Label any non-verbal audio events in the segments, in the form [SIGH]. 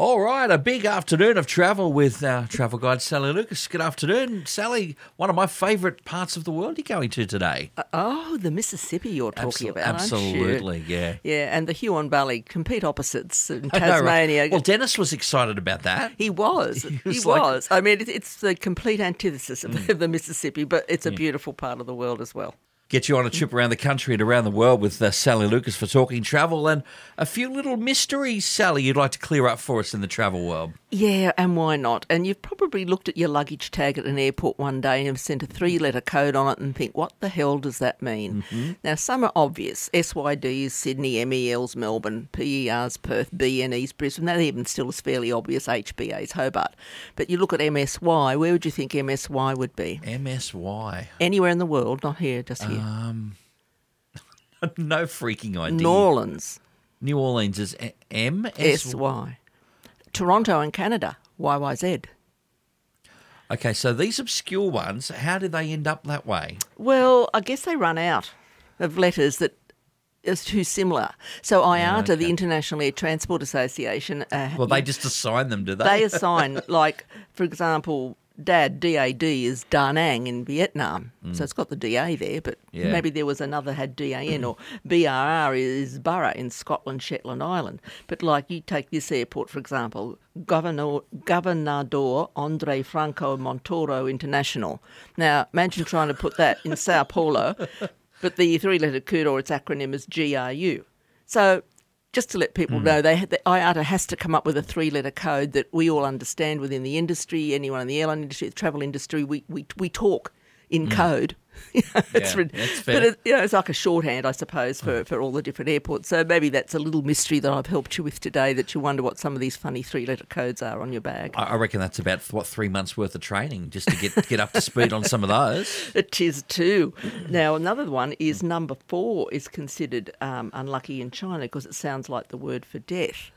All right, a big afternoon of travel with our travel guide Sally Lucas. Good afternoon, Sally. One of my favourite parts of the world you're going to today. Oh, the Mississippi you're talking Absol- about, aren't you? absolutely, yeah. Yeah, and the Huon Valley, complete opposites in [LAUGHS] I know, right? Tasmania. Well, Dennis was excited about that. he was. [LAUGHS] He was was. like- I mean, it's the complete antithesis of Mm. [LAUGHS] the Mississippi, but it's a beautiful part of the world as well. Get you on a trip around the country and around the world with uh, Sally Lucas for talking travel and a few little mysteries, Sally, you'd like to clear up for us in the travel world. Yeah, and why not? And you've probably looked at your luggage tag at an airport one day and have sent a three letter code on it and think, what the hell does that mean? Mm-hmm. Now, some are obvious. SYD is Sydney, MEL's Melbourne, PER's Perth, BNE's Brisbane. That even still is fairly obvious, HBA's Hobart. But you look at MSY, where would you think MSY would be? MSY. Anywhere in the world, not here, just here. Um, [LAUGHS] no freaking idea. New Orleans, New Orleans is A- M S. SY. Toronto and Canada, YYZ. Okay, so these obscure ones, how did they end up that way? Well, I guess they run out of letters that is too similar. So IATA, the International Air Transport Association, uh, Well, they just assign them, do they? they assign, [LAUGHS] like, for example, DAD, DAD is Da Nang in Vietnam. So mm. it's got the DA there, but Yeah. maybe there was another had DAN, or mm. BRR is Borough in Scotland, Shetland Island. But like you take this airport, for example, Governor, Governador Andre Franco Montoro International. Now, imagine trying to put that in Sao Paulo, [LAUGHS] but the three letter code or its acronym is GRU. So just to let people hmm. know, they the IATA has to come up with a three-letter code that we all understand within the industry. Anyone in the airline industry, the travel industry, we we, we talk in hmm. code. [LAUGHS] it's Yeah, fair. but it, you know, it's like a shorthand, I suppose, for, for all the different airports. So maybe that's a little mystery that I've helped you with today. That you wonder what some of these funny three-letter codes are on your bag. I I reckon that's about what three months worth of training just to get get up to speed on some of those. [LAUGHS] It is too. Now, another one is number four is considered um, unlucky in China because it sounds like the word for death.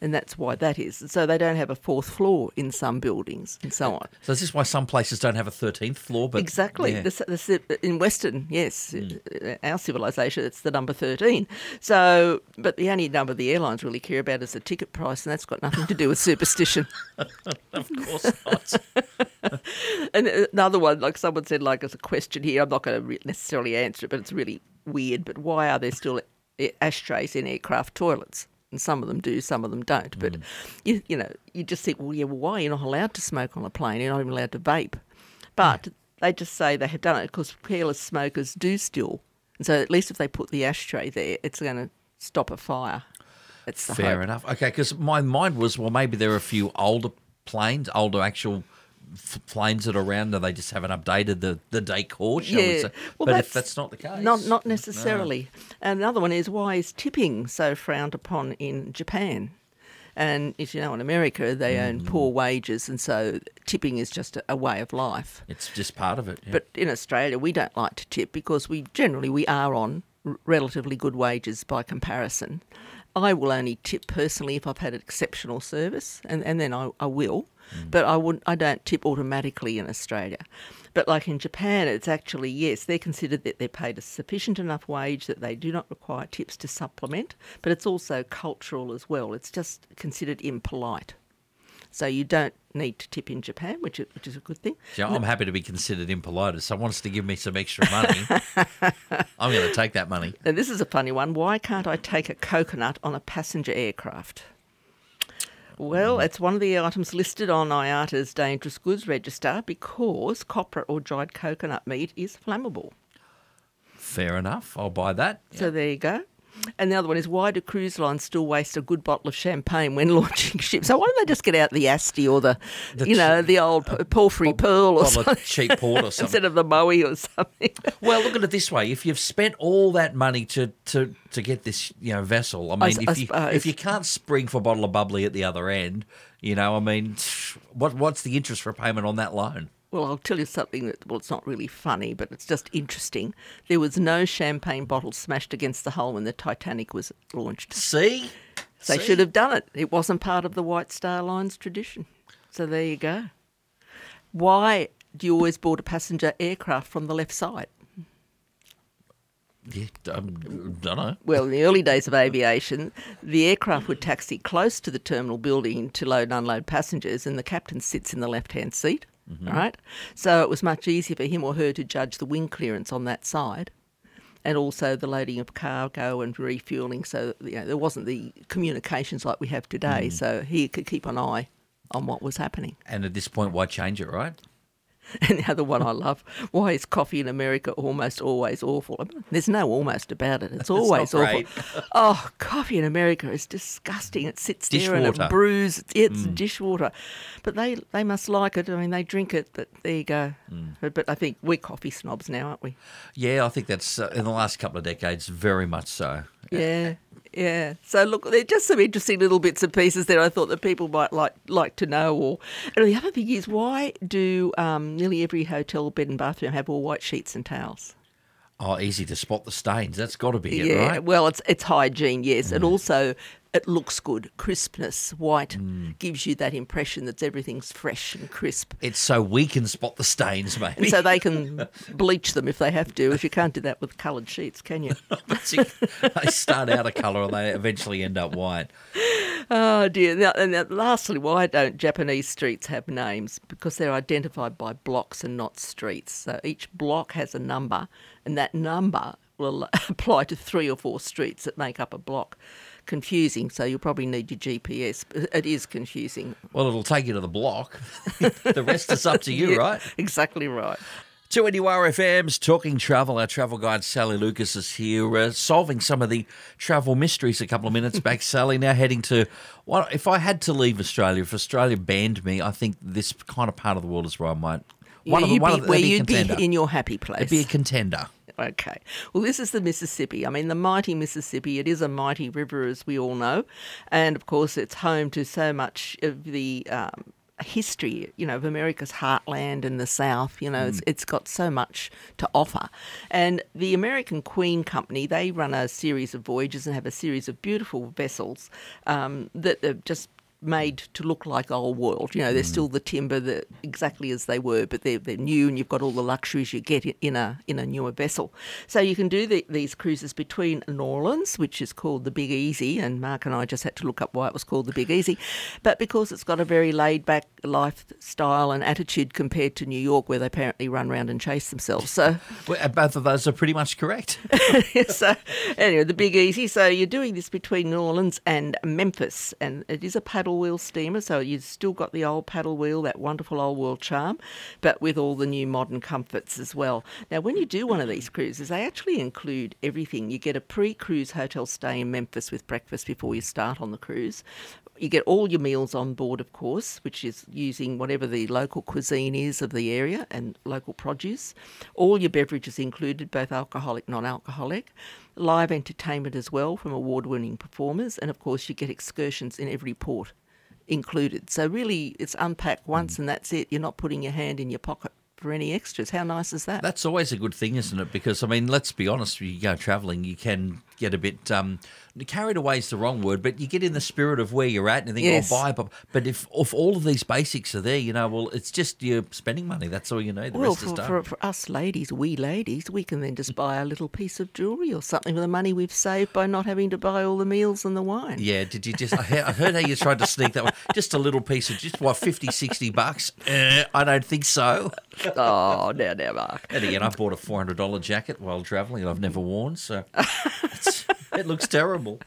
And that's why that is. So they don't have a fourth floor in some buildings and so on. So this is why some places don't have a thirteenth floor? But Exactly. yeah. This, this, in Western, yes, uh, our civilization, it's the number 13. So, but the only number the airlines really care about is the ticket price, and that's got nothing to do with superstition. [LAUGHS] of course not. [LAUGHS] And another one, like someone said, like as a question here, I'm not going to necessarily answer it, but it's really weird. But why are there still ashtrays in aircraft toilets? And some of them do, some of them don't. But mm. you, you know, you just think, well, yeah, well, why you're not allowed to smoke on a plane? You're not even allowed to vape. But they just say they have done it because careless smokers do still. And so at least if they put the ashtray there, it's going to stop a fire. It's the Fair hope. enough. Okay, because my mind was well, maybe there are a few older planes, older actual f- that are around, and they just haven't updated the the decor. Shall we Yeah. say? Well, but if that's that's not the case, Not not necessarily. And another one is why is tipping so frowned upon in Japan? And if you know, in America, they earn Mm. poor wages, and so tipping is just a, a way of life. it's just part of it. yeah. But in Australia, we don't like to tip because we generally we are on r- relatively good wages by comparison. I will only tip personally if I've had exceptional service, and, and then I, I will. Mm. But I would I don't tip automatically in Australia. But like in Japan, it's actually yes, they're considered that they're paid a sufficient enough wage that they do not require tips to supplement. But it's also cultural as well. It's just considered impolite. So you don't need to tip in Japan, which is, which is a good thing. Yeah, I'm happy to be considered impolite. If someone wants to give me some extra money, [LAUGHS] I'm going to take that money. Now, this is a funny one. Why can't I take a coconut on a passenger aircraft? Well, hmm. it's one of the items listed on IATA's dangerous goods register because copra or dried coconut meat is flammable. Fair enough. I'll buy that. So there you go. And the other one is why do cruise lines still waste a good bottle of champagne when [LAUGHS] launching ships? So why don't they just get out the Asti or the, The you know, the old p- uh, Porphyry Pearl or something cheap port or something. instead of the Moe or something? [LAUGHS] Well, look at it this way: if you've spent all that money to to, to get this, you know, vessel, I mean, I if you suppose. if you can't spring for a bottle of bubbly at the other end, you know, I mean, what what's the interest repayment on that loan? Well, I'll tell you something that, well, it's not really funny, but it's just interesting. There was no champagne bottle smashed against the hull when the Titanic was launched. See, They See? should have done it. It wasn't part of the White Star Line's tradition. So there you go. Why do you always board a passenger aircraft from the left side? Yeah, um, don't know. Well, in the early days of aviation, the aircraft would taxi close to the terminal building to load and unload passengers, and the captain sits in the left hand seat, Mm-hmm. right? So it was much easier for him or her to judge the wing clearance on that side. And also the loading of cargo and refueling, so you know, there wasn't the communications like we have today. Mm. So he could keep an eye on what was happening. And at this point, why change it, right? [LAUGHS] And the other one I love, why is coffee in America almost always awful? There's no almost about it. It's [LAUGHS] always not awful. [LAUGHS] Oh, coffee in America is disgusting. It sits there and it brews. It's dishwater. But they, they must like it. I mean, they drink it, but there you go. But, but I think we're coffee snobs now, aren't we? Yeah, I think that's uh, in the last couple of decades, very much so. Yeah, yeah. So look, they're just some interesting little bits and pieces there. I thought that people might like like to know. Or and the other thing is, why do um, nearly every hotel bed and bathroom have all white sheets and towels? Oh, easy to spot the stains. That's got to be it, yeah, right? Mm. well, it's it's hygiene, yes, and also it looks good. Crispness, white Mm. gives you that impression that everything's fresh and crisp. It's so we can spot the stains, maybe. And so they can [LAUGHS] bleach them if they have to, if you can't do that with coloured sheets, can you? [LAUGHS] they start out a colour and they eventually end up white. Oh dear. Now, and now, lastly, why don't Japanese streets have names? Because they're identified by blocks and not streets. So each block has a number, and that number will [LAUGHS] apply to three or four streets that make up a block. Confusing, so you'll probably need your GPS. [LAUGHS] It is confusing. Well, it'll take you to the block. [LAUGHS] the rest is up to you, Yeah, right? Exactly right. 2 RFM's Talking Travel. Our travel guide Sally Lucas is here, uh, solving some of the travel mysteries a couple of minutes back. Sally, now heading to what if I had to leave Australia, if Australia banned me, I think this kind of part of the world is where I might. One of the, one be, of the, where it'd be a you'd be in your happy place. It'd be a contender. Okay. Well, this is the Mississippi. I mean, the mighty Mississippi. It is a mighty river, as we all know, and of course, it's home to so much of the. Um, history you know of America's heartland and the south you know it's, it's got so much to offer and the American Queen Company they run a series of voyages and have a series of beautiful vessels um, that are just made to look like old world. You know, they're mm. still the timber that exactly as they were, but they're, they're new, and you've got all the luxuries you get in- a in a newer vessel. So you can do the, these cruises between New Orleans, which is called the Big Easy, and Mark and I just had to look up why it was called the Big Easy, but because it's got a very laid back lifestyle and attitude compared to New York, where they apparently run around and chase themselves. So. [LAUGHS] Well, both of those are pretty much correct. [LAUGHS] [LAUGHS] so anyway, the Big Easy. So you're doing this between New Orleans and Memphis, and it is a paddle wheel steamer. So you've still got the old paddle wheel, that wonderful old world charm, but with all the new modern comforts as well. Now, when you do one of these cruises, they actually include everything. You get a pre-cruise hotel stay in Memphis with breakfast before you start on the cruise. You get all your meals on board, of course, which is using whatever the local cuisine is of the area and local produce. All your beverages included, both alcoholic, non alcoholic. Live entertainment as well from award winning performers. And of course, you get excursions in every port included. So, really, it's unpack once mm. and that's it. You're not putting your hand in your pocket for any extras. How nice is that? That's always a good thing, isn't it? Because I mean, let's be honest. When you go travelling, you can get a bit um, carried away. Is the wrong word, but you get in the spirit of where you're at and you think, Yes. "Oh, buy." But, but if if all of these basics are there, you know, well, it's just you're spending money. That's all you need. The Well, rest is for, done. for, for us ladies, we ladies, we can then just buy a little piece of jewellery or something with the money we've saved by not having to buy all the meals and the wine. yeah, did you just? I heard, I heard how you tried to sneak that one. Just a little piece of just what 50, 60 bucks. Uh, I don't think so. oh, now, now, Mark. And again, I bought a four hundred dollar jacket while travelling, and I've never worn, so it's, [LAUGHS] it looks terrible.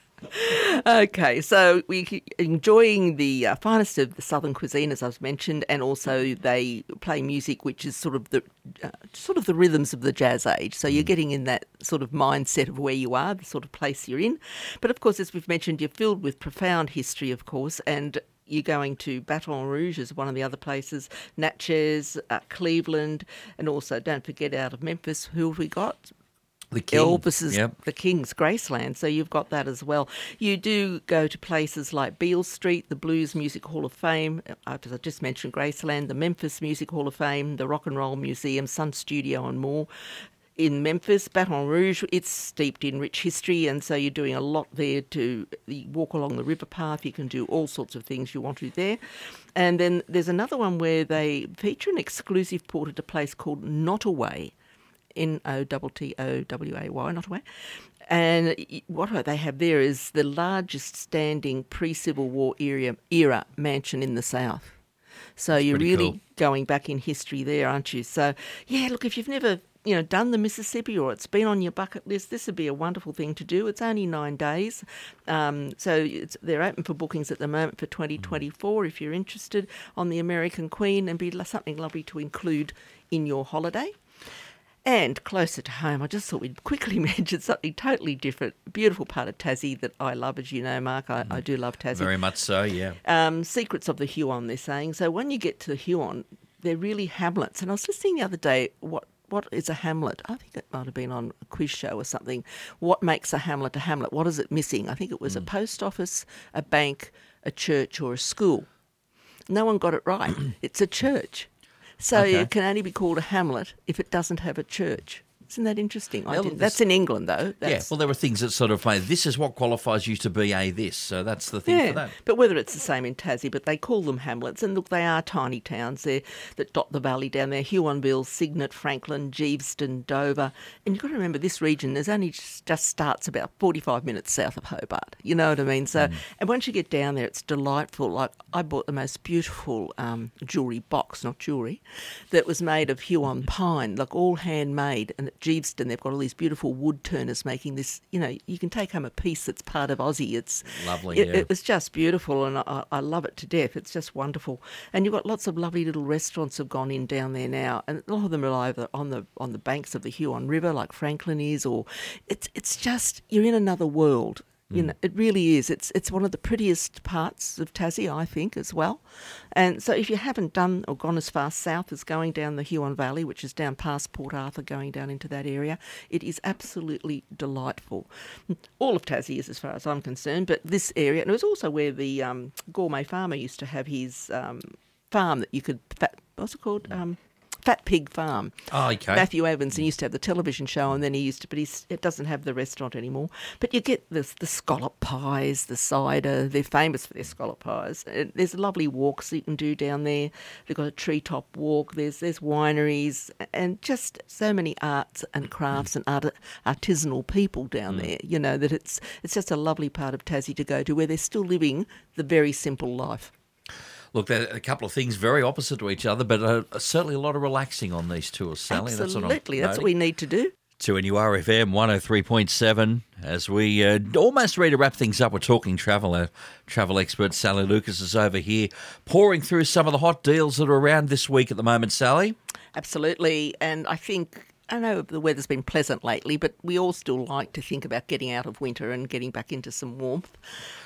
Okay, so we're enjoying the uh, finest of the southern cuisine, as I've mentioned, and also they play music which is sort of the uh, sort of the rhythms of the jazz age. So you're getting in that sort of mindset of where you are, the sort of place you're in. But of course, as we've mentioned, you're filled with profound history, of course, and you're going to Baton Rouge as one of the other places, Natchez, uh, Cleveland, and also don't forget out of Memphis, who have we got? The king. Elvis's Yep. the King's Graceland, so you've got that as well. You do go to places like Beale Street, the Blues Music Hall of Fame, uh, as I just mentioned, Graceland, the Memphis Music Hall of Fame, the Rock and Roll Museum, Sun Studio, and more. In Memphis, Baton Rouge, it's steeped in rich history, and so you're doing a lot there to walk along the river path. You can do all sorts of things you want to there. And then there's another one where they feature an exclusive port at a place called Nottoway N O T T O W A Y, not away. And what they have there is the largest standing pre-Civil War era, era mansion in the south. So you're really cool. going back in history there, aren't you? So yeah, look, if you've never you know done the Mississippi or it's been on your bucket list, this would be a wonderful thing to do. It's only nine days, um, so it's, they're open for bookings at the moment for 2024. If you're interested on the American Queen and be something lovely to include in your holiday. And closer to home, I just thought we'd quickly [LAUGHS] mention something totally different. Beautiful part of Tassie that I love, as you know, Mark. I, I do love Tassie Very much so, yeah. um, secrets of the Huon, they're saying. So when you get to the Huon, they're really hamlets. And I was listening the other day, what what is a hamlet? I think it might have been on a quiz show or something. What makes a hamlet a hamlet? What is it missing? I think it was a post office, a bank, a church, or a school. No one got it right. [CLEARS THROAT] it's a church. So Okay. it can only be called a hamlet if it doesn't have a church. Isn't that interesting? I didn't- that's in England, though. Yeah, well, there were things that sort of made this is what qualifies you to be a this. So that's the thing for that. But whether it's the same in Tassie, but they call them hamlets, and look, they are tiny towns there that dot the valley down there: Huonville, Cygnet, Franklin, Geeveston, Dover. And you've got to remember this region is only just, starts about forty-five minutes south of Hobart. You know what I mean? So, and once you get down there, it's delightful. Like I bought the most beautiful um, jewellery box, not jewellery, that was made of Huon pine, like all handmade. And at Geeveston, they've got all these beautiful wood turners making this. You know, you can take home a piece that's part of Aussie. It's Lovely, it- yeah. it was just beautiful, and I, I love it to death. It's just wonderful, and you've got lots of lovely little restaurants have gone in down there now, and a lot of them are either on the on the banks of the Huon River, like Franklin is, or it's it's just you're in another world. You know, it really is. It's it's one of the prettiest parts of Tassie, I think, as well. And so, if you haven't done or gone as far south as going down the Huon Valley, which is down past Port Arthur, going down into that area, it is absolutely delightful. All of Tassie is, as far as I'm concerned, but this area, and it was also where the um, gourmet farmer used to have his um, farm that you could. What's it called? Um, Fat Pig Farm. Oh, okay. Matthew Evans he used to have the television show, and then he used to, but he's, it doesn't have the restaurant anymore. But you get the the scallop pies, the cider. They're famous for their scallop pies. And there's lovely walks you can do down there. They've got a treetop walk. There's there's wineries and just so many arts and crafts and art, artisanal people down mm. there. You know that it's it's just a lovely part of Tassie to go to where they're still living the very simple life. Look, there are a couple of things very opposite to each other, but uh, certainly a lot of relaxing on these tours, Sally. Absolutely, That's that's what, what we need to do. 2NURFM 103.7. As we uh, almost ready to wrap things up, we're talking travel. Our travel expert Sally Lucas is over here pouring through some of the hot deals that are around this week at the moment, Sally. Absolutely. And I think, I know the weather's been pleasant lately, but we all still like to think about getting out of winter and getting back into some warmth.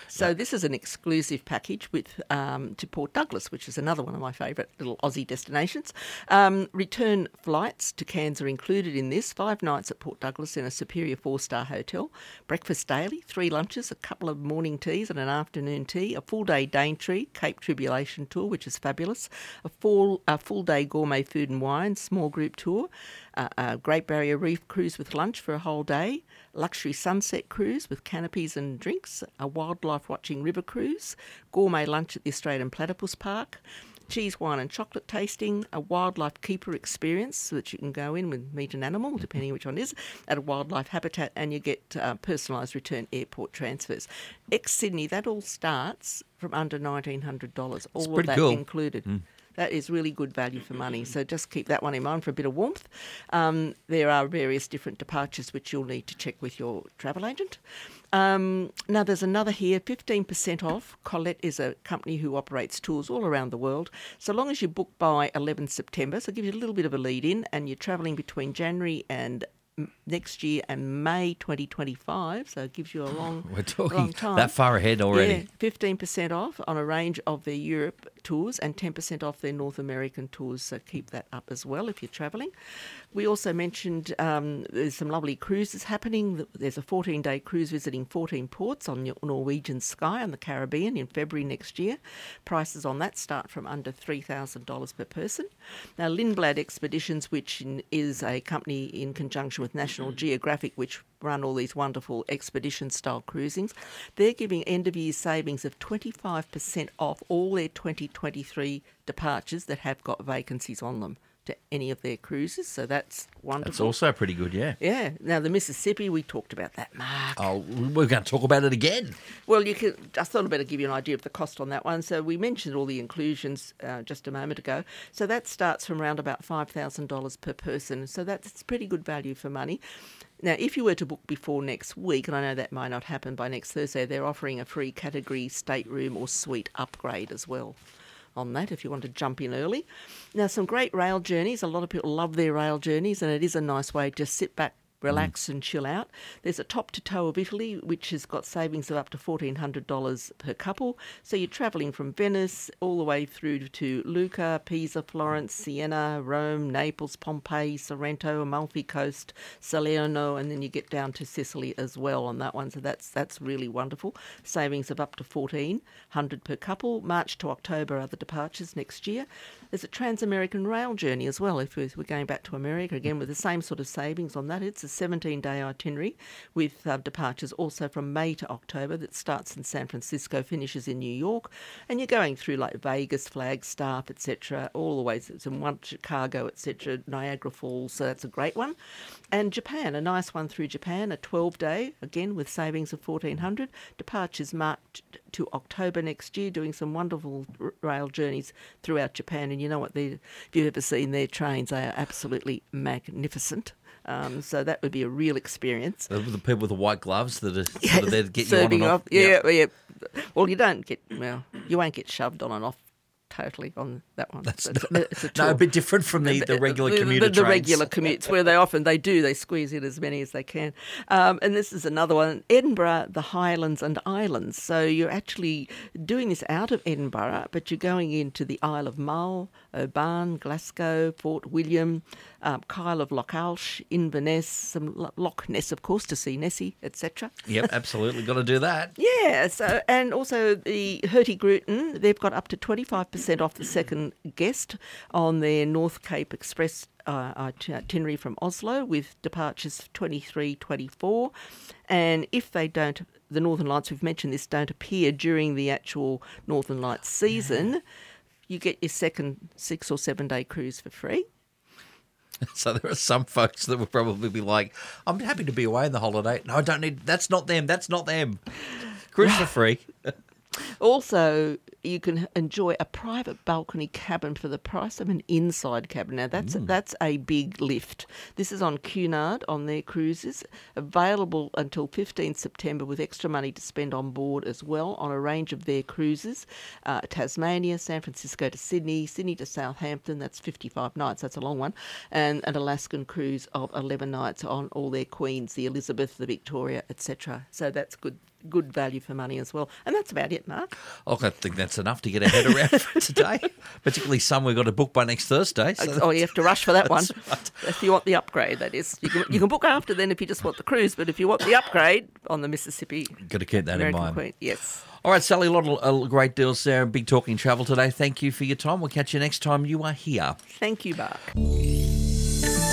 So this is an exclusive package with um, to Port Douglas, which is another one of my favourite little Aussie destinations. Um, return flights to Cairns are included in this. Five nights at Port Douglas in a superior four-star hotel. Breakfast daily, three lunches, a couple of morning teas and an afternoon tea. A full-day Daintree Cape Tribulation tour, which is fabulous. A full a full-day gourmet food and wine small group tour. Uh, Great Barrier Reef cruise with lunch for a whole day. Luxury sunset cruise with canopies and drinks. A wildlife watching river cruise. Gourmet lunch at the Australian Platypus Park. Cheese, wine, and chocolate tasting, a wildlife keeper experience so that you can go in and meet an animal, depending which one is, at a wildlife habitat, and you get uh, personalised return airport transfers. Ex Sydney, that all starts from under $1,900, all of that cool. included. That is really good value for money. So just keep that one in mind for a bit of warmth. Um, there are various different departures which you'll need to check with your travel agent. Um, now, there's another here 15% off. Colette is a company who operates tours all around the world. So long as you book by 11 September, so it gives you a little bit of a lead in, and you're travelling between January and next year and May 2025, so it gives you a long, We're long talking time. that far ahead already. Yeah, fifteen percent off on a range of their Europe tours and ten percent off their North American tours. So keep that up as well if you're travelling. We also mentioned um, there's some lovely cruises happening. There's a 14-day cruise visiting 14 ports on Nor- Norwegian Sky on the Caribbean in February next year. Prices on that start from under three thousand dollars per person. Now Lindblad Expeditions, which is a company in conjunction with National Geographic, which run all these wonderful expedition style cruisings. They're giving end of year savings of 25% off all their 2023 departures that have got vacancies on them. To any of their cruises. So that's wonderful. That's also pretty good, yeah. Yeah. Now the Mississippi, we talked about that, Mark. Oh, we're going to talk about it again. Well, you can. I thought I'd better give you an idea of the cost on that one. So we mentioned all the inclusions uh, just a moment ago. So that starts from around about five thousand dollars per person. So that's pretty good value for money. Now, if you were to book before next week, and I know that might not happen by next Thursday, they're offering a free category stateroom or suite upgrade as well on that if you want to jump in early. Now, some great rail journeys. A lot of people love their rail journeys, and it is a nice way to sit back, Mm. relax and chill out. There's a top to toe of Italy, which has got savings of up to $1,400 per couple. So you're travelling from Venice all the way through to Lucca, Pisa, Florence, Siena, Rome, Naples, Pompeii, Sorrento, Amalfi Coast, Salerno, and then you get down to Sicily as well on that one. So that's that's really wonderful. Savings of up to 1400 per couple. March to October are the departures next year. There's a Trans-American rail journey as well. If we're going back to America again with the same sort of savings on that, it's a 17-day itinerary with uh, departures also from May to October that starts in San Francisco, finishes in New York, and you're going through like Vegas, Flagstaff, etc., all the way to one Chicago, etc., Niagara Falls. So that's a great one. And Japan, a nice one through Japan, a 12-day again with savings of 1400. Departures marked to October next year, doing some wonderful r- rail journeys throughout Japan. And you know what? If you've ever seen their trains, they are absolutely magnificent. Um, so that would be a real experience. The, the people with the white gloves that are [LAUGHS] sort of there to get you on and off. off. Yeah, yeah. Well, you don't get well. You won't get shoved on and off totally on that one. That's It's- not- it's a [LAUGHS] no, a bit different from the, the regular the, commuter the, the trains. regular commutes where they often they do they squeeze in as many as they can um, and this is another one edinburgh the highlands and islands so you're actually doing this out of edinburgh but you're going into the isle of mull oban glasgow fort william um, kyle of lochalsh inverness some loch ness of course to see nessie etc Yep, [LAUGHS] absolutely. Got to do that. yeah, so and also the Hurtigruten, they've got up to twenty five percent off the second guest on their North Cape Express uh, itinerary from Oslo with departures 23, 24. and if they don't, the Northern Lights we've mentioned this don't appear during the actual Northern Lights season. You get your second six or seven day cruise for free. [LAUGHS] So there are some folks that will probably be like, "I'm happy to be away in the holiday. No, I don't need. That's not them. That's not them. Cruise for [LAUGHS] free. [LAUGHS] Also, you can enjoy a private balcony cabin for the price of an inside cabin. Now, that's that's a big lift. This is on Cunard on their cruises, available until 15th September with extra money to spend on board as well on a range of their cruises. Uh, Tasmania, San Francisco to Sydney, Sydney to Southampton, that's 55 nights, that's a long one, and an Alaskan cruise of 11 nights on all their queens, the Elizabeth, the Victoria, etc. So that's good good value for money as well. And that's about it, Mark. Oh, I think that's enough to get our head around for today. [LAUGHS] Particularly some we've got to book by next Thursday. So oh, you have to rush for that one. [LAUGHS] Right. If you want the upgrade, that is. You can, you can book after then if you just want the cruise, but if you want the upgrade on the Mississippi got to keep that American in mind. Queen, yes. All right, Sally, a lot of great deals there. Big talking travel today. Thank you for your time. We'll catch you next time you are here. Thank you, Mark.